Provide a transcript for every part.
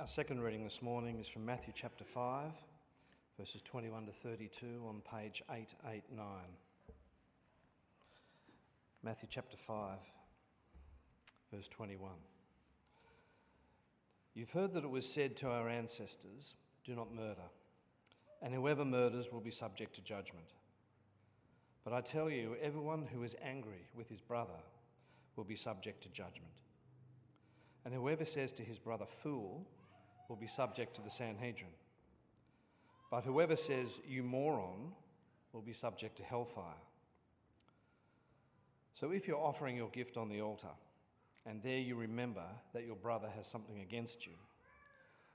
Our second reading this morning is from Matthew chapter 5, verses 21 to 32 on page 889. Matthew chapter 5, verse 21. You've heard that it was said to our ancestors, Do not murder, and whoever murders will be subject to judgment. But I tell you, everyone who is angry with his brother will be subject to judgment. And whoever says to his brother, Fool, will be subject to the Sanhedrin. But whoever says, You moron, will be subject to hellfire. So if you're offering your gift on the altar, and there you remember that your brother has something against you,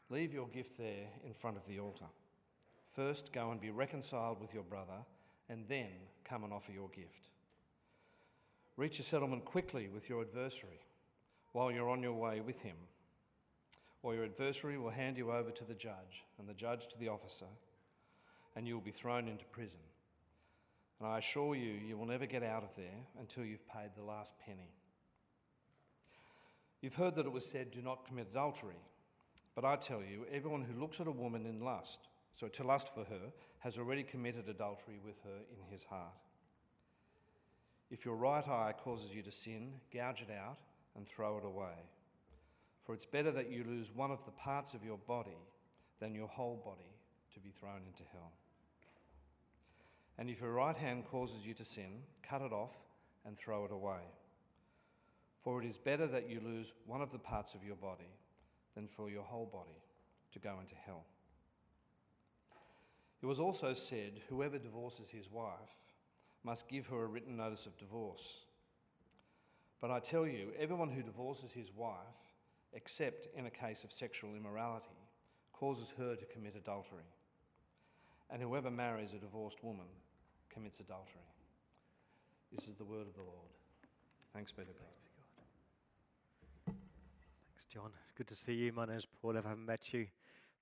leave your gift there in front of the altar. First, go and be reconciled with your brother, and then come and offer your gift. Reach a settlement quickly with your adversary while you're on your way with him, or your adversary will hand you over to the judge, and the judge to the officer, and you will be thrown into prison. And I assure you, you will never get out of there until you've paid the last penny. You've heard that it was said, Do not commit adultery. But I tell you, everyone who looks at a woman in lust, so to lust for her, has already committed adultery with her in his heart. If your right eye causes you to sin, gouge it out and throw it away. For it's better that you lose one of the parts of your body than your whole body to be thrown into hell. And if your right hand causes you to sin, cut it off and throw it away. For it is better that you lose one of the parts of your body than for your whole body to go into hell. It was also said, Whoever divorces his wife must give her a written notice of divorce. But I tell you, everyone who divorces his wife, except in a case of sexual immorality, causes her to commit adultery. And whoever marries a divorced woman commits adultery. This is the word of the Lord. Thanks be to God. Thanks, John. It's good to see you. My name is Paul. If I haven't met you,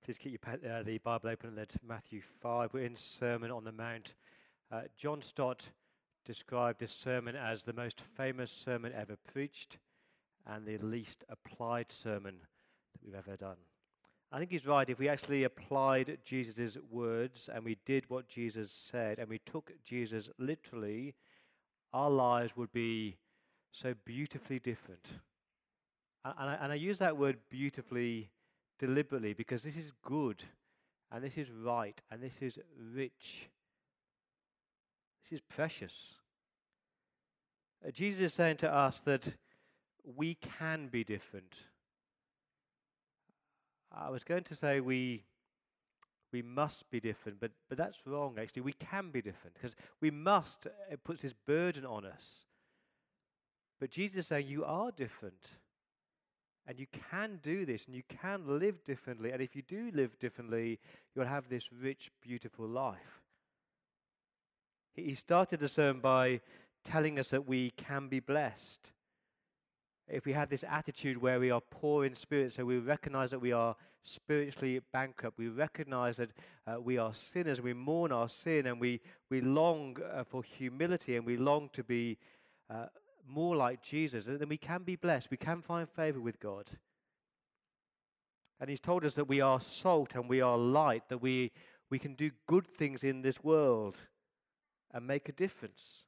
please keep your, uh, the Bible open at Matthew 5. We're in Sermon on the Mount. Uh, John Stott described this sermon as the most famous sermon ever preached and the least applied sermon that we've ever done. I think he's right. If we actually applied Jesus' words and we did what Jesus said and we took Jesus literally, our lives would be so beautifully different. And I, and I use that word beautifully deliberately because this is good and this is right and this is rich. This is precious. Uh, Jesus is saying to us that we can be different. I was going to say we we must be different, but but that's wrong. Actually, we can be different because we must. It puts this burden on us. But Jesus is saying you are different, and you can do this, and you can live differently. And if you do live differently, you'll have this rich, beautiful life. He started the sermon by telling us that we can be blessed. If we have this attitude where we are poor in spirit, so we recognize that we are spiritually bankrupt, we recognize that uh, we are sinners, we mourn our sin, and we, we long uh, for humility and we long to be uh, more like Jesus, then we can be blessed. We can find favor with God. And He's told us that we are salt and we are light, that we, we can do good things in this world and make a difference.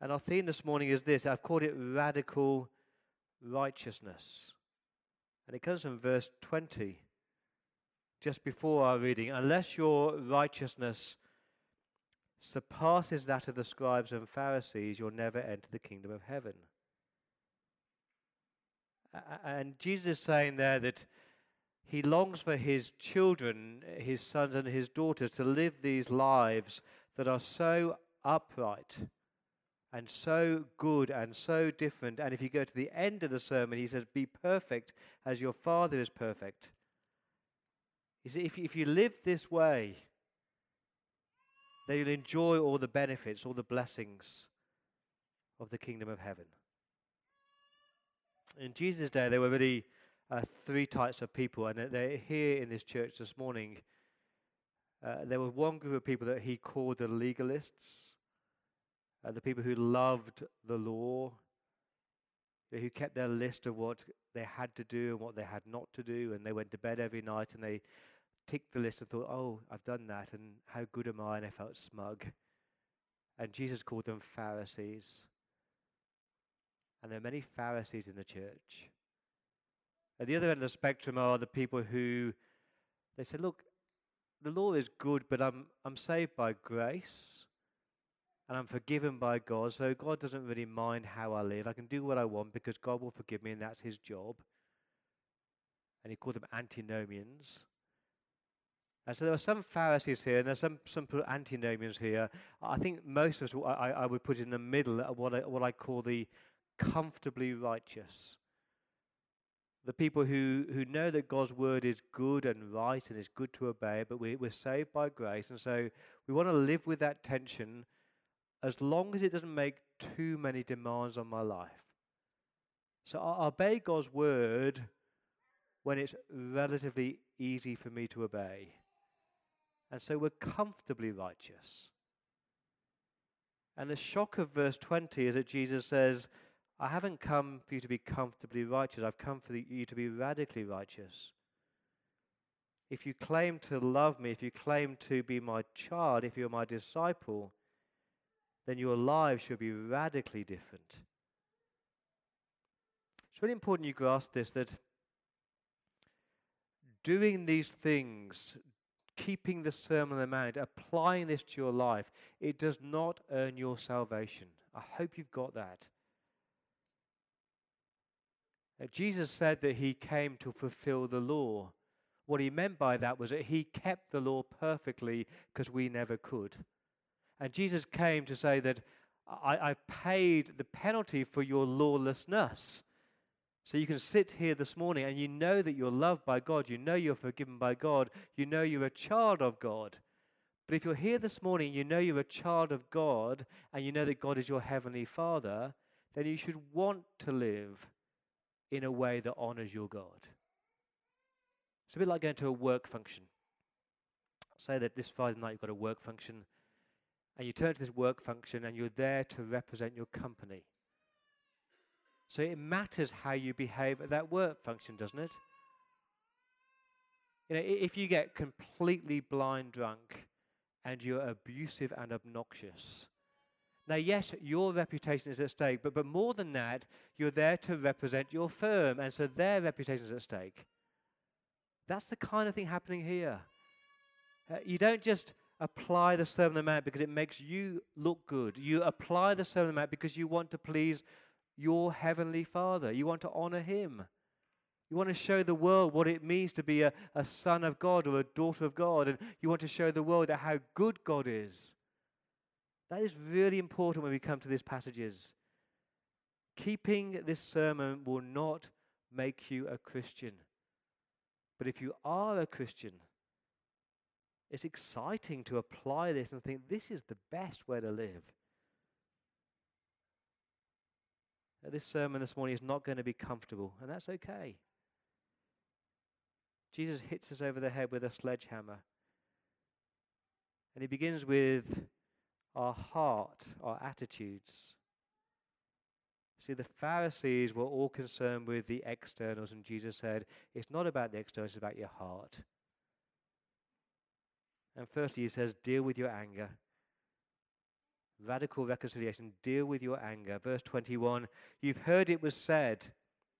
And our theme this morning is this I've called it radical righteousness. And it comes from verse 20, just before our reading. Unless your righteousness surpasses that of the scribes and Pharisees, you'll never enter the kingdom of heaven. And Jesus is saying there that he longs for his children, his sons and his daughters, to live these lives that are so upright and so good and so different. And if you go to the end of the sermon, he says, Be perfect as your Father is perfect. He says, if, if you live this way, then you'll enjoy all the benefits, all the blessings of the kingdom of heaven. In Jesus' day, there were really uh, three types of people, and they're here in this church this morning. Uh, there was one group of people that he called the legalists uh, the people who loved the law. who kept their list of what they had to do and what they had not to do, and they went to bed every night and they ticked the list and thought, oh, I've done that, and how good am I? And I felt smug. And Jesus called them Pharisees. And there are many Pharisees in the church. At the other end of the spectrum are the people who they say, look, the law is good, but I'm, I'm saved by grace and I'm forgiven by God, so God doesn't really mind how I live. I can do what I want because God will forgive me, and that's his job. And he called them antinomians. And so there are some Pharisees here, and there's some, some antinomians here. I think most of us, I, I would put in the middle of what I, what I call the comfortably righteous. The people who, who know that God's word is good and right and is good to obey, but we, we're saved by grace. And so we want to live with that tension as long as it doesn't make too many demands on my life. So I obey God's word when it's relatively easy for me to obey. And so we're comfortably righteous. And the shock of verse 20 is that Jesus says, I haven't come for you to be comfortably righteous, I've come for you to be radically righteous. If you claim to love me, if you claim to be my child, if you're my disciple, then your lives should be radically different. It's really important you grasp this that doing these things, keeping the Sermon on the Mount, applying this to your life, it does not earn your salvation. I hope you've got that. Jesus said that he came to fulfill the law. What he meant by that was that he kept the law perfectly because we never could. And Jesus came to say that I, I paid the penalty for your lawlessness. So you can sit here this morning and you know that you're loved by God. You know you're forgiven by God. You know you're a child of God. But if you're here this morning, you know you're a child of God and you know that God is your heavenly Father, then you should want to live in a way that honors your God. It's a bit like going to a work function. Say that this Friday night you've got a work function and you turn to this work function and you're there to represent your company. So it matters how you behave at that work function, doesn't it? You know, if you get completely blind drunk and you're abusive and obnoxious, now, yes, your reputation is at stake, but, but more than that, you're there to represent your firm, and so their reputation is at stake. That's the kind of thing happening here. Uh, you don't just apply the Sermon on the Mount because it makes you look good. You apply the Sermon on the Mount because you want to please your Heavenly Father. You want to honor Him. You want to show the world what it means to be a, a son of God or a daughter of God. And you want to show the world that how good God is. That is really important when we come to these passages. Keeping this sermon will not make you a Christian. But if you are a Christian, it's exciting to apply this and think this is the best way to live. Uh, this sermon this morning is not going to be comfortable, and that's okay. Jesus hits us over the head with a sledgehammer. And he begins with our heart, our attitudes. See, the Pharisees were all concerned with the externals, and Jesus said, It's not about the externals, it's about your heart. And firstly, he says, deal with your anger. Radical reconciliation, deal with your anger. Verse 21 You've heard it was said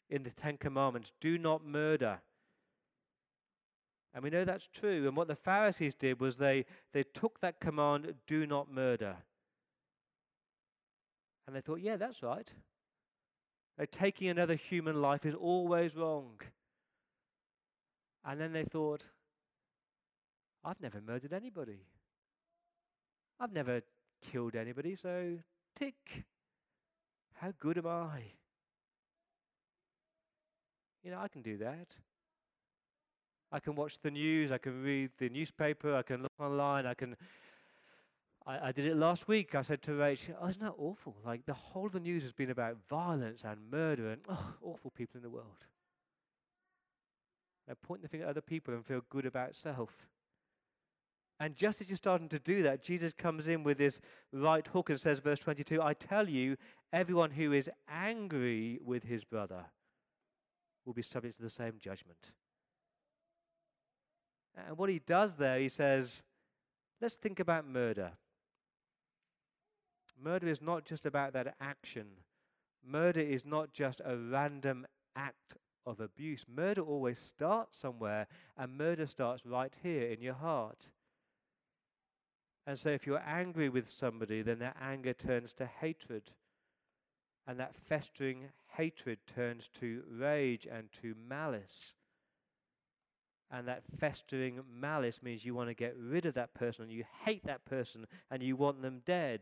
in the Ten Commandments, do not murder. And we know that's true. And what the Pharisees did was they, they took that command, do not murder. And they thought, yeah, that's right. taking another human life is always wrong. And then they thought, I've never murdered anybody. I've never killed anybody, so tick. How good am I? You know, I can do that. I can watch the news, I can read the newspaper, I can look online, I can. I, I did it last week. I said to Rachel, oh, isn't that awful? Like, the whole of the news has been about violence and murder and oh, awful people in the world. I point the finger at other people and feel good about self. And just as you're starting to do that, Jesus comes in with this right hook and says, verse 22, I tell you, everyone who is angry with his brother will be subject to the same judgment. And what he does there, he says, let's think about murder. Murder is not just about that action. Murder is not just a random act of abuse. Murder always starts somewhere, and murder starts right here in your heart. And so, if you're angry with somebody, then that anger turns to hatred. And that festering hatred turns to rage and to malice. And that festering malice means you want to get rid of that person and you hate that person and you want them dead.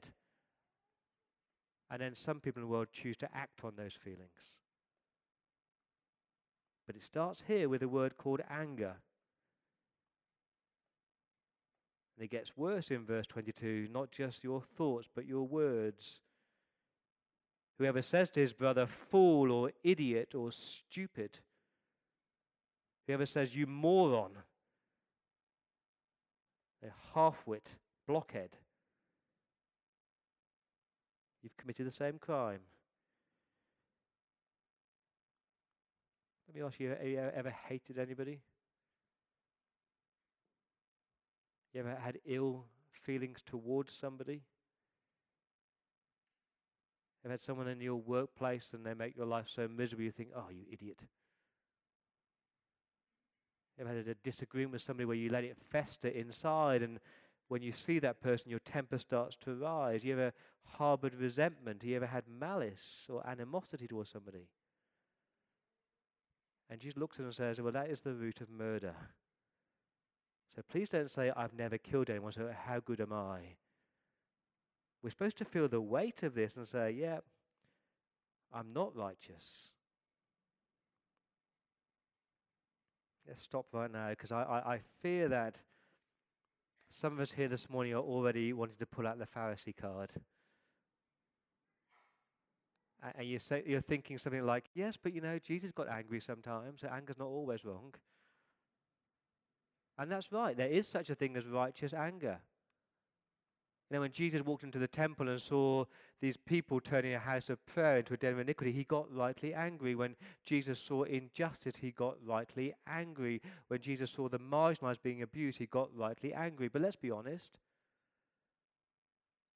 And then some people in the world choose to act on those feelings. But it starts here with a word called anger. And it gets worse in verse 22 not just your thoughts, but your words. Whoever says to his brother, fool or idiot or stupid, whoever says, you moron, a halfwit, blockhead, you've committed the same crime. Let me ask you, have you ever hated anybody? You ever had ill feelings towards somebody? Have had someone in your workplace and they make your life so miserable you think, oh, you idiot. You ever had a disagreement with somebody where you let it fester inside and when you see that person your temper starts to rise? You ever harbored resentment? You ever had malice or animosity towards somebody? And Jesus looks at him and says, Well, that is the root of murder. So please don't say, I've never killed anyone, so how good am I? We're supposed to feel the weight of this and say, Yeah, I'm not righteous. Let's stop right now because I, I, I fear that some of us here this morning are already wanting to pull out the Pharisee card and you say, you're thinking something like, yes, but you know, Jesus got angry sometimes, so anger's not always wrong. And that's right, there is such a thing as righteous anger. You know, when Jesus walked into the temple and saw these people turning a house of prayer into a den of iniquity, he got rightly angry. When Jesus saw injustice, he got rightly angry. When Jesus saw the marginalized being abused, he got rightly angry. But let's be honest.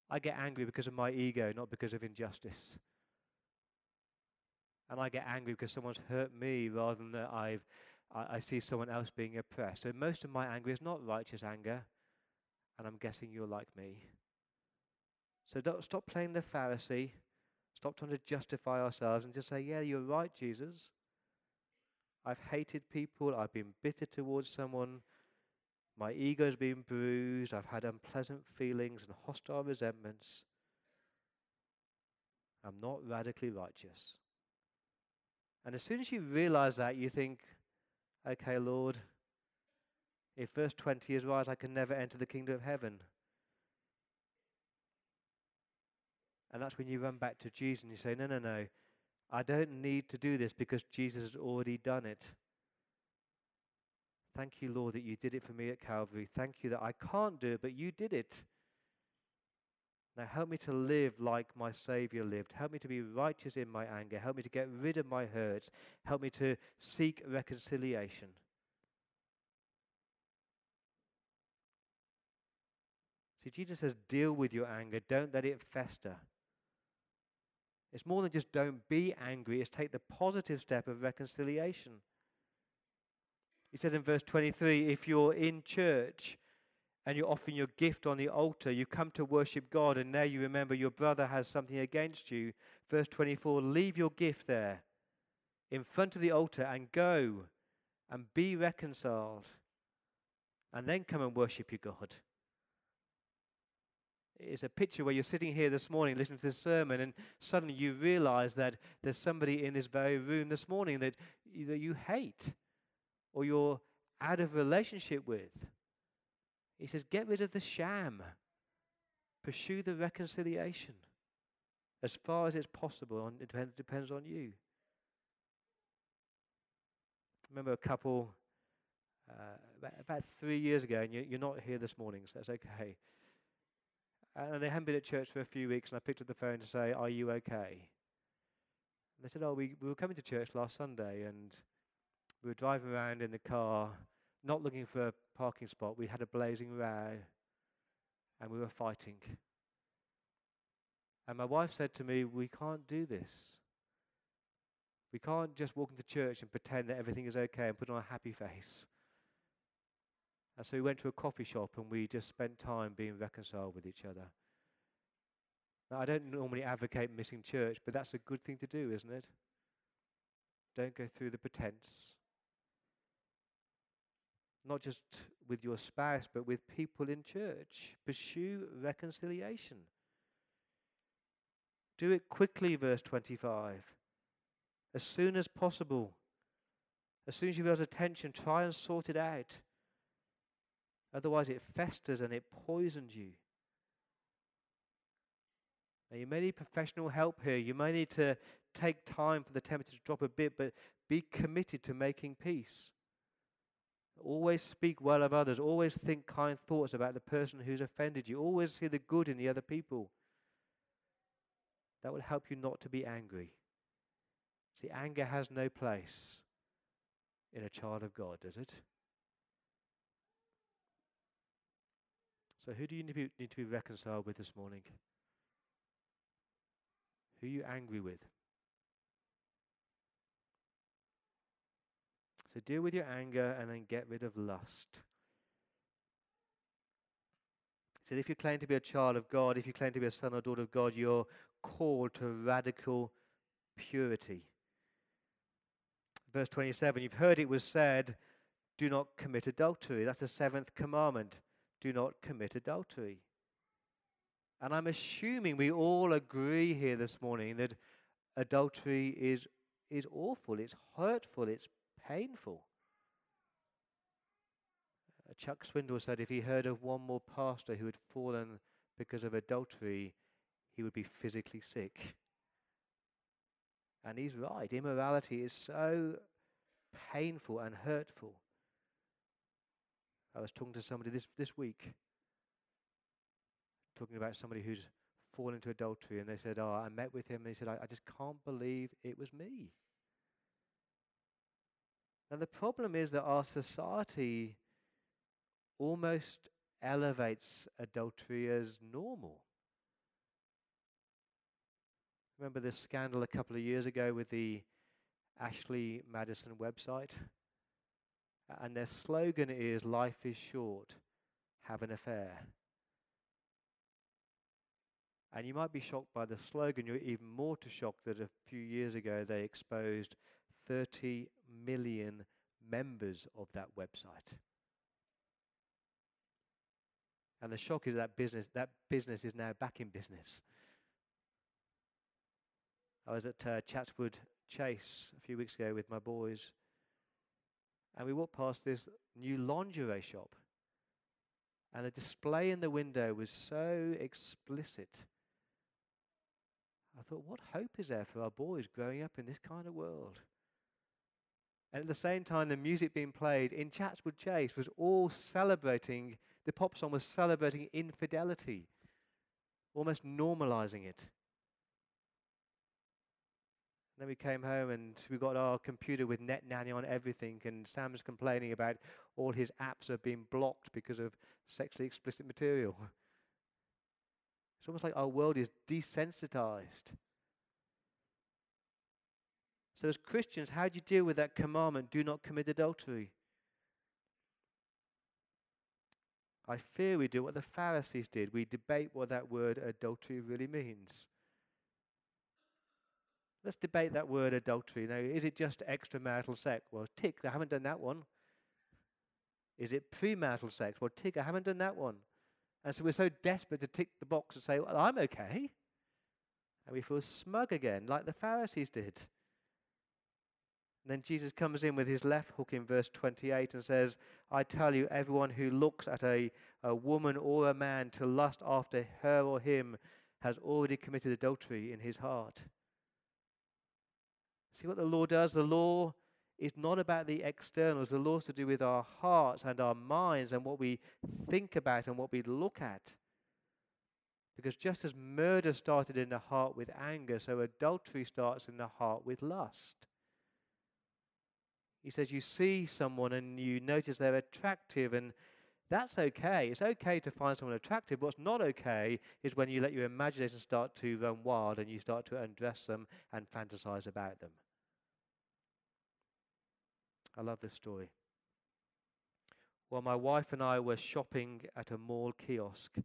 I get angry because of my ego, not because of injustice and I get angry because someone's hurt me rather than that I've I, I see someone else being oppressed. So most of my anger is not righteous anger, and I'm guessing you're like me. So don't stop playing the Pharisee. Stop trying to justify ourselves and just say, Yeah, you're right, Jesus. I've hated people. I've been bitter towards someone. My ego's been bruised. I've had unpleasant feelings and hostile resentments. I'm not radically righteous. And as soon as you realize that, you think, okay, Lord, if verse 20 is right, I can never enter the kingdom of heaven. And that's when you run back to Jesus and you say, no, no, no, I don't need to do this because Jesus has already done it. Thank you, Lord, that you did it for me at Calvary. Thank you that I can't do it, but you did it. Now help me to live like my Savior lived. Help me to be righteous in my anger. Help me to get rid of my hurts. Help me to seek reconciliation. See, Jesus says, deal with your anger. Don't let it fester. It's more than just don't be angry, it's take the positive step of reconciliation. He says in verse 23 if you're in church and you're offering your gift on the altar, you come to worship God, and now you remember your brother has something against you. Verse 24 leave your gift there in front of the altar and go and be reconciled, and then come and worship your God. It's a picture where you're sitting here this morning listening to this sermon, and suddenly you realize that there's somebody in this very room this morning that, that you hate or you're out of relationship with. He says, get rid of the sham. Pursue the reconciliation as far as it's possible. And it depends on you. I remember a couple uh, about, about, three years ago, and you, you're not here this morning, so that's okay. And they hadn't been at church for a few weeks, and I picked up the phone to say, Are you okay? And they said, Oh, we, we were coming to church last Sunday, and we were driving around in the car, not looking for parking spot. We had a blazing row, and we were fighting. And my wife said to me, We can't do this. We can't just walk into church and pretend that everything is okay and put on a happy face. And so we went to a coffee shop and we just spent time being reconciled with each other. Now, I don't normally advocate missing church, but that's a good thing to do, isn't it? Don't go through the pretense. Not just with your spouse, but with people in church. Pursue reconciliation. Do it quickly, verse 25. As soon as possible. As soon as you feel attention, try and sort it out. Otherwise, it festers and it poisons you. Now, you may need professional help here. You may need to take time for the temperature to drop a bit, but be committed to making peace. Always speak well of others. Always think kind thoughts about the person who's offended you. Always see the good in the other people. That will help you not to be angry. See, anger has no place in a child of God, does it? So, who do you need to, be, need to be reconciled with this morning? Who are you angry with? So, deal with your anger and then get rid of lust. So, if you claim to be a child of God, if you claim to be a son or daughter of God, you're called to radical purity. Verse 27 You've heard it was said, Do not commit adultery. That's the seventh commandment do not commit adultery. And I'm assuming we all agree here this morning that adultery is, is awful, it's hurtful, it's painful. Uh, Chuck Swindoll said if he heard of one more pastor who had fallen because of adultery, he would be physically sick. And he's right. Immorality is so painful and hurtful. I was talking to somebody this, this week, talking about somebody who's fallen into adultery, and they said, Oh, I met with him, and he said, I, I just can't believe it was me. And the problem is that our society almost elevates adultery as normal. Remember this scandal a couple of years ago with the Ashley Madison website? And their slogan is Life is short, have an affair. And you might be shocked by the slogan. You're even more to shock that a few years ago they exposed 30 million members of that website. And the shock is that business that business is now back in business. I was at uh, Chatswood Chase a few weeks ago with my boys, and we walked past this new lingerie shop. And the display in the window was so explicit. I thought, what hope is there for our boys growing up in this kind of world? And at the same time, the music being played in Chatswood Chase was all celebrating, the pop song was celebrating infidelity, almost normalizing it. Then we came home and we got our computer with Net Nanny on everything, and Sam's complaining about all his apps are being blocked because of sexually explicit material. It's almost like our world is desensitized. So, as Christians, how do you deal with that commandment do not commit adultery? I fear we do what the Pharisees did. We debate what that word adultery really means. Let's debate that word adultery. Now, is it just extramarital sex? Well, tick, I haven't done that one. Is it premarital sex? Well, tick, I haven't done that one. And so we're so desperate to tick the box and say, well, I'm okay. And we feel smug again, like the Pharisees did. And then Jesus comes in with his left hook in verse 28 and says, I tell you, everyone who looks at a, a woman or a man to lust after her or him has already committed adultery in his heart. See what the law does? The law is not about the externals. The law is to do with our hearts and our minds and what we think about and what we look at. Because just as murder started in the heart with anger, so adultery starts in the heart with lust. He says you see someone and you notice they're attractive, and that's okay. It's okay to find someone attractive. What's not okay is when you let your imagination start to run wild and you start to undress them and fantasize about them. I love this story. Well, my wife and I were shopping at a mall kiosk.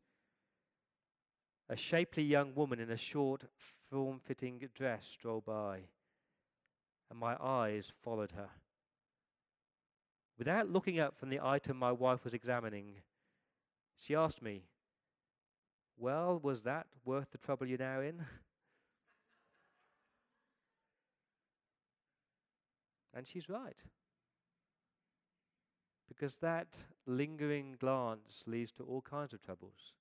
A shapely young woman in a short, form fitting dress strolled by, and my eyes followed her. Without looking up from the item my wife was examining, she asked me, Well, was that worth the trouble you're now in? and she's right. Because that lingering glance leads to all kinds of troubles.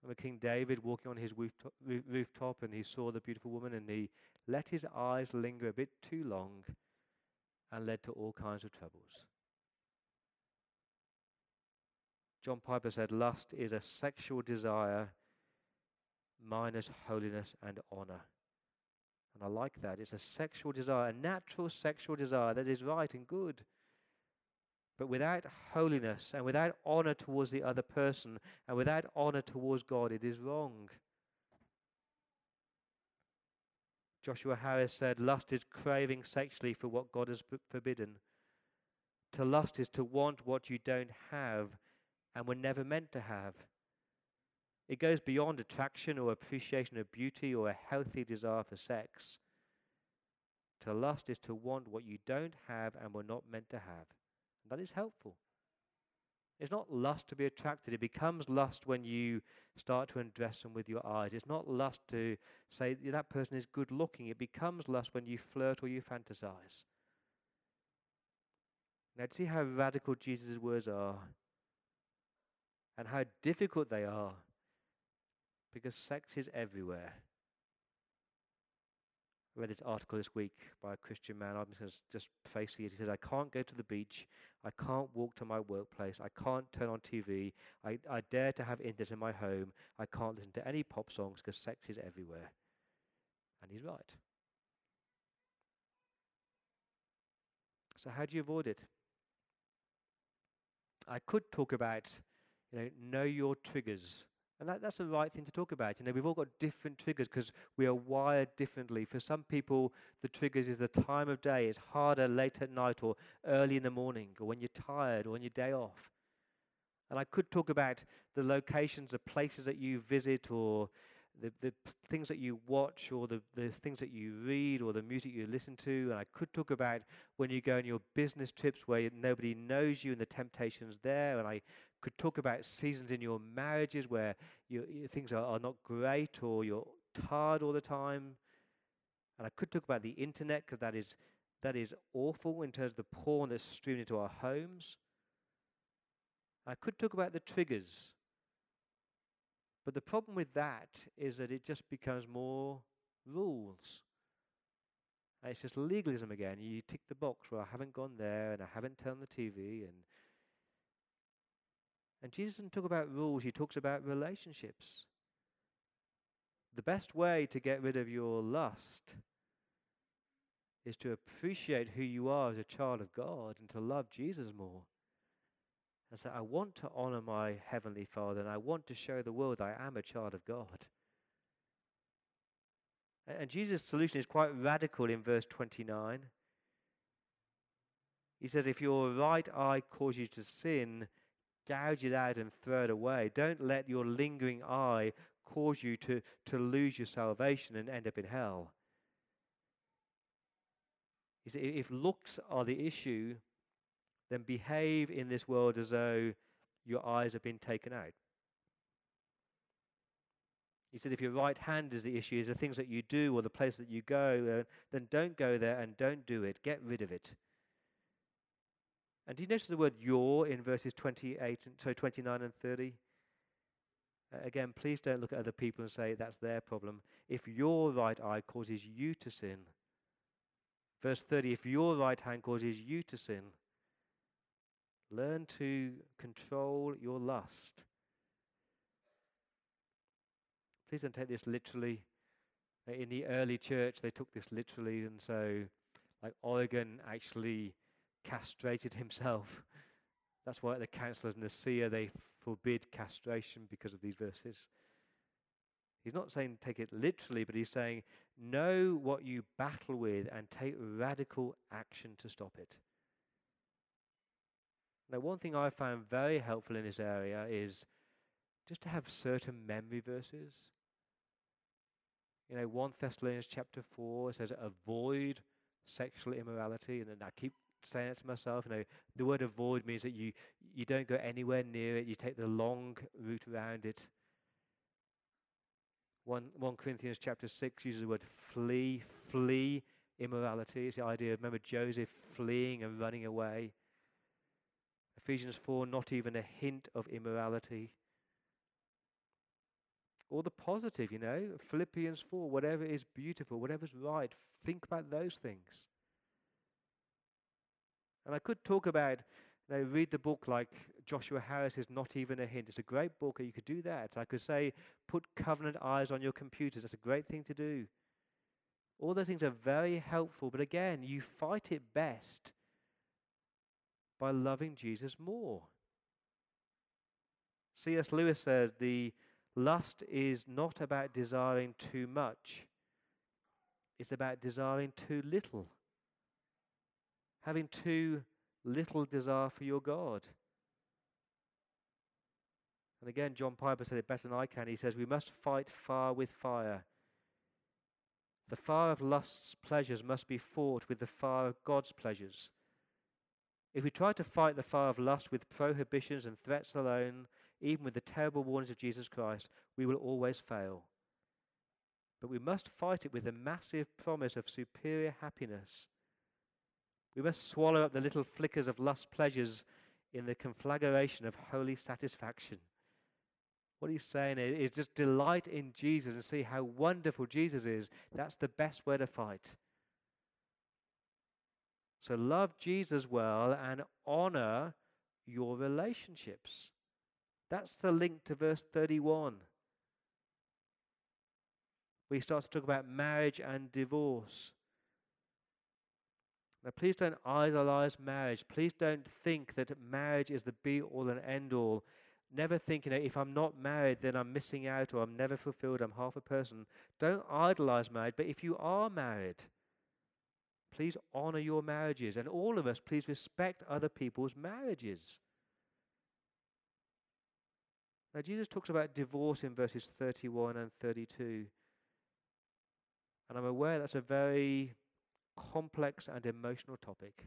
Remember King David walking on his rooftop, rooftop and he saw the beautiful woman and he let his eyes linger a bit too long and led to all kinds of troubles. John Piper said, Lust is a sexual desire minus holiness and honor. And I like that. It's a sexual desire, a natural sexual desire that is right and good. But without holiness and without honor towards the other person and without honor towards God, it is wrong. Joshua Harris said, Lust is craving sexually for what God has forbidden. To lust is to want what you don't have and were never meant to have. It goes beyond attraction or appreciation of beauty or a healthy desire for sex. To lust is to want what you don't have and were not meant to have. That is helpful. It's not lust to be attracted. It becomes lust when you start to undress them with your eyes. It's not lust to say that person is good looking. It becomes lust when you flirt or you fantasize. Now, see how radical Jesus' words are and how difficult they are because sex is everywhere. I read this article this week by a Christian man. I'm just to just face it. He says, I can't go to the beach. I can't walk to my workplace. I can't turn on TV. I, I dare to have internet in my home. I can't listen to any pop songs because sex is everywhere. And he's right. So, how do you avoid it? I could talk about, you know, know your triggers. And that, that's the right thing to talk about. You know, we've all got different triggers because we are wired differently. For some people, the triggers is the time of day. It's harder late at night or early in the morning or when you're tired or when your day off. And I could talk about the locations, the places that you visit or the, the things that you watch or the, the things that you read or the music you listen to. And I could talk about when you go on your business trips where nobody knows you and the temptations there. And I could talk about seasons in your marriages where you, you, things are, are not great or you're tired all the time. And I could talk about the internet because that is, that is awful in terms of the porn that's streamed into our homes. I could talk about the triggers but the problem with that is that it just becomes more rules. And it's just legalism again. You tick the box where I haven't gone there and I haven't turned the TV and and Jesus doesn't talk about rules, he talks about relationships. The best way to get rid of your lust is to appreciate who you are as a child of God and to love Jesus more and say, I want to honor my Heavenly Father and I want to show the world I am a child of God. And Jesus' solution is quite radical in verse 29. He says, If your right eye causes you to sin, gouge it out and throw it away. Don't let your lingering eye cause you to, to lose your salvation and end up in hell. He said, if looks are the issue, then behave in this world as though your eyes have been taken out. He said, if your right hand is the issue, is the things that you do or the place that you go, uh, then don't go there and don't do it. Get rid of it. And do you notice the word your in verses 28 and so 29 and 30? Uh, again, please don't look at other people and say that's their problem. If your right eye causes you to sin, Verse 30 If your right hand causes you to sin, learn to control your lust. Please don't take this literally. In the early church, they took this literally, and so, like Origen actually castrated himself. That's why the Council of Nicaea they forbid castration because of these verses. He's not saying take it literally, but he's saying know what you battle with and take radical action to stop it. Now, one thing I found very helpful in this area is just to have certain memory verses. You know, 1 Thessalonians chapter 4 says, avoid sexual immorality. And then I keep saying it to myself. You know, the word avoid means that you, you don't go anywhere near it, you take the long route around it. 1, 1 Corinthians chapter 6 uses the word flee, flee immorality. It's the idea of, remember, Joseph fleeing and running away. Ephesians 4, not even a hint of immorality. Or the positive, you know, Philippians 4, whatever is beautiful, whatever's right, think about those things. And I could talk about, you know, read the book like Joshua Harris is Not Even a Hint. It's a great book, and you could do that. I could say, put covenant eyes on your computers. That's a great thing to do. All those things are very helpful, but again, you fight it best by loving Jesus more. C.S. Lewis says the lust is not about desiring too much, it's about desiring too little having too little desire for your God. And again, John Piper said it better than I can. He says, We must fight fire with fire. The fire of lust's pleasures must be fought with the fire of God's pleasures. If we try to fight the fire of lust with prohibitions and threats alone, even with the terrible warnings of Jesus Christ, we will always fail. But we must fight it with the massive promise of superior happiness we must swallow up the little flickers of lust pleasures in the conflagration of holy satisfaction. What he's saying is just delight in Jesus and see how wonderful Jesus is. That's the best way to fight. So love Jesus well and honor your relationships. That's the link to verse 31. We start to talk about marriage and divorce. Now, please don't idolize marriage. Please don't think that marriage is the be all and end all. Never think, you know, if I'm not married, then I'm missing out or I'm never fulfilled, I'm half a person. Don't idolize marriage. But if you are married, please honor your marriages. And all of us, please respect other people's marriages. Now, Jesus talks about divorce in verses 31 and 32. And I'm aware that's a very complex and emotional topic.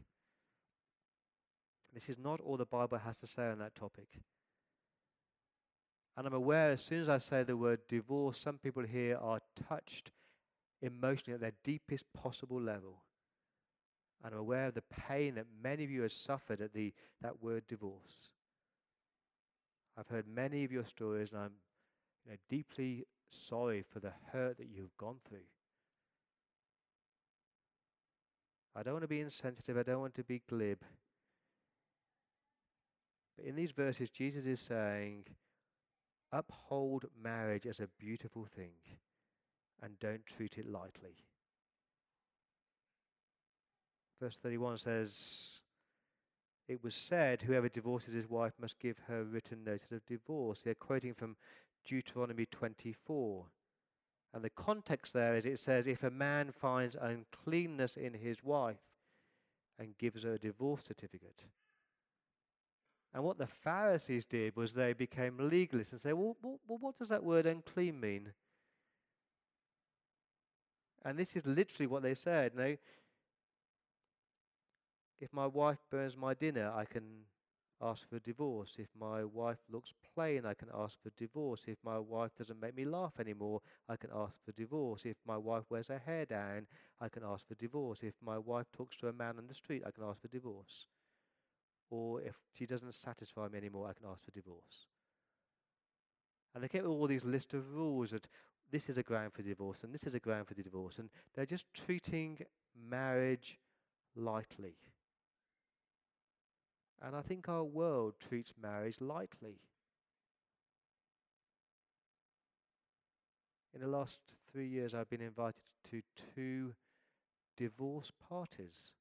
This is not all the Bible has to say on that topic. And I'm aware as soon as I say the word divorce, some people here are touched emotionally at their deepest possible level. And I'm aware of the pain that many of you have suffered at the, that word divorce. I've heard many of your stories, and I'm you know, deeply sorry for the hurt that you've gone through. I don't want to be insensitive. I don't want to be glib. But in these verses, Jesus is saying, uphold marriage as a beautiful thing and don't treat it lightly. Verse 31 says, It was said, whoever divorces his wife must give her written notice of divorce. They're quoting from Deuteronomy 24. And the context there is it says, if a man finds uncleanness in his wife and gives her a divorce certificate. And what the Pharisees did was they became legalists and said, well, well, what does that word unclean mean? And this is literally what they said. No, if my wife burns my dinner, I can ask for divorce. If my wife looks plain, I can ask for divorce. If my wife doesn't make me laugh anymore, I can ask for divorce. If my wife wears her hair down, I can ask for divorce. If my wife talks to a man on the street, I can ask for divorce. Or if she doesn't satisfy me anymore, I can ask for divorce. And they kept all these list of rules that this is a ground for divorce and this is a ground for divorce. And they're just treating marriage lightly. And I think our world treats marriage lightly. In the last three years, I've been invited to two divorce parties.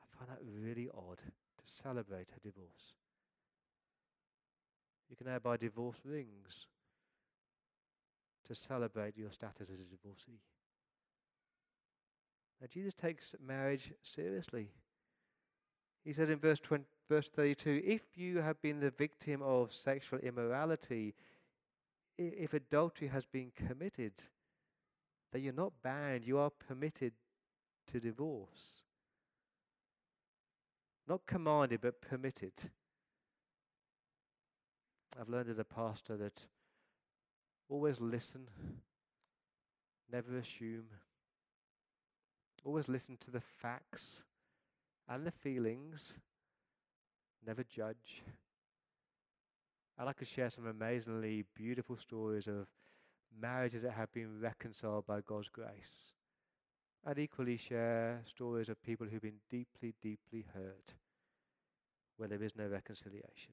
I find that really odd to celebrate a divorce. You can now buy divorce rings to celebrate your status as a divorcee. Now, Jesus takes marriage seriously. He says in verse, 20, verse 32 If you have been the victim of sexual immorality, if adultery has been committed, that you're not bound, you are permitted to divorce. Not commanded, but permitted. I've learned as a pastor that always listen, never assume, always listen to the facts and the feelings, never judge. I could share some amazingly beautiful stories of marriages that have been reconciled by God's grace. I'd equally share stories of people who've been deeply, deeply hurt where there is no reconciliation.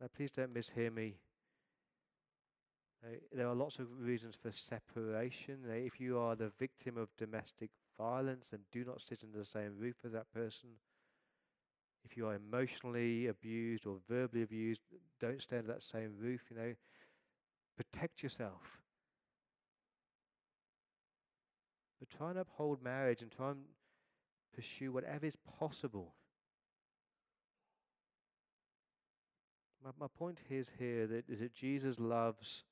Now, please don't mishear me. Uh, there are lots of reasons for separation. Uh, if you are the victim of domestic violence, then do not sit under the same roof as that person. If you are emotionally abused or verbally abused, don't stay under that same roof. You know, protect yourself. But try and uphold marriage and try and pursue whatever is possible My, my point is here that is that Jesus loves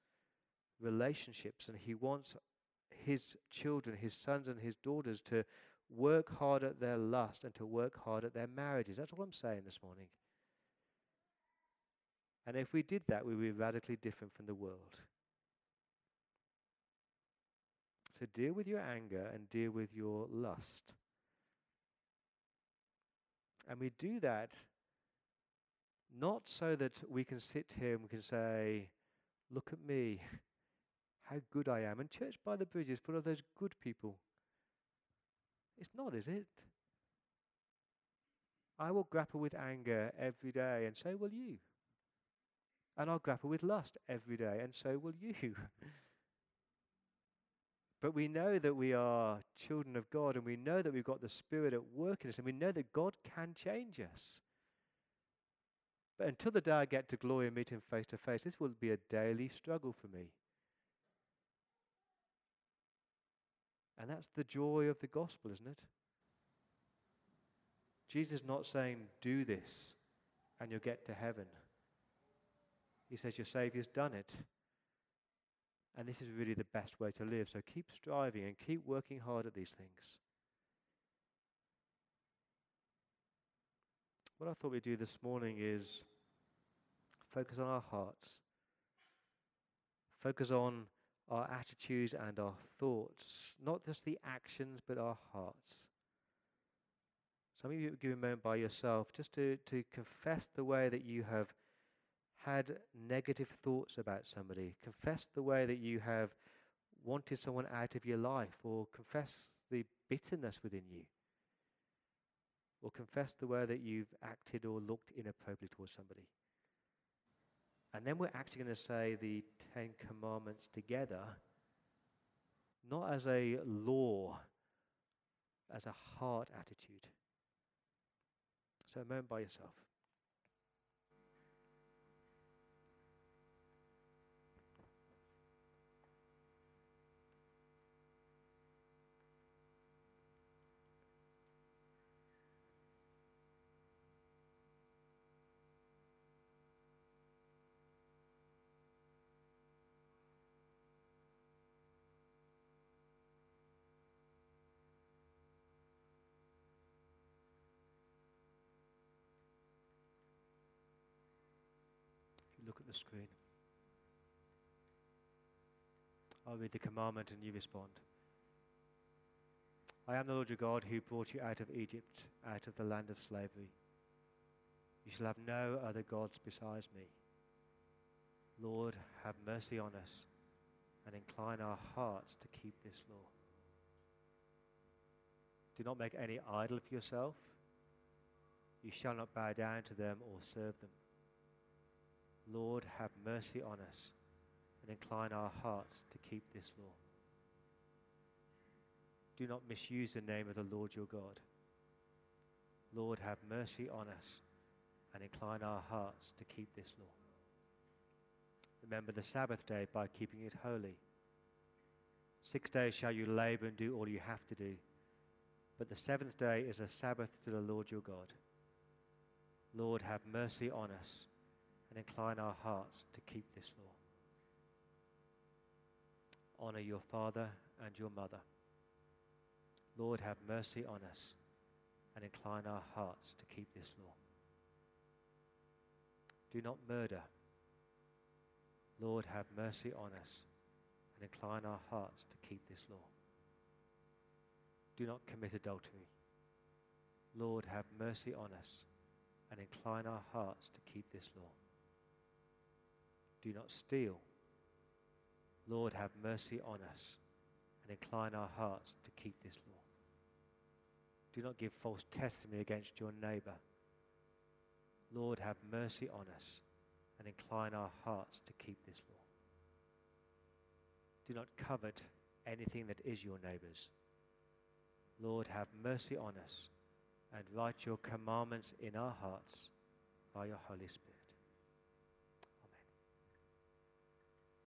relationships and he wants his children, his sons and his daughters to work hard at their lust and to work hard at their marriages. That's all I'm saying this morning. And if we did that, we would be radically different from the world. So deal with your anger and deal with your lust. And we do that not so that we can sit here and we can say, Look at me, how good I am. And Church by the Bridge is full of those good people. It's not, is it? I will grapple with anger every day, and so will you. And I'll grapple with lust every day, and so will you. but we know that we are children of God, and we know that we've got the Spirit at work in us, and we know that God can change us. But until the day I get to glory and meet him face to face, this will be a daily struggle for me. And that's the joy of the gospel, isn't it? Jesus is not saying, do this and you'll get to heaven. He says, your Savior's done it. And this is really the best way to live. So keep striving and keep working hard at these things. What I thought we'd do this morning is focus on our hearts, focus on our attitudes and our thoughts, not just the actions, but our hearts. Some of you give a moment by yourself just to, to confess the way that you have had negative thoughts about somebody, confess the way that you have wanted someone out of your life, or confess the bitterness within you or confess the way that you've acted or looked inappropriately towards somebody. And then we're actually going to say the Ten Commandments together, not as a law, as a heart attitude. So, a moment by yourself. The screen. I'll read the commandment and you respond. I am the Lord your God who brought you out of Egypt, out of the land of slavery. You shall have no other gods besides me. Lord, have mercy on us and incline our hearts to keep this law. Do not make any idol for yourself. You shall not bow down to them or serve them. Lord, have mercy on us and incline our hearts to keep this law. Do not misuse the name of the Lord your God. Lord, have mercy on us and incline our hearts to keep this law. Remember the Sabbath day by keeping it holy. Six days shall you labor and do all you have to do, but the seventh day is a Sabbath to the Lord your God. Lord, have mercy on us and incline our hearts to keep this law. Honor your father and your mother. Lord, have mercy on us and incline our hearts to keep this law. Do not murder. Lord, have mercy on us and incline our hearts to keep this law. Do not commit adultery. Lord, have mercy on us and incline our hearts to keep this law. Do not steal. Lord, have mercy on us and incline our hearts to keep this law. Do not give false testimony against your neighbor. Lord, have mercy on us and incline our hearts to keep this law. Do not covet anything that is your neighbor's. Lord, have mercy on us and write your commandments in our hearts by your Holy Spirit.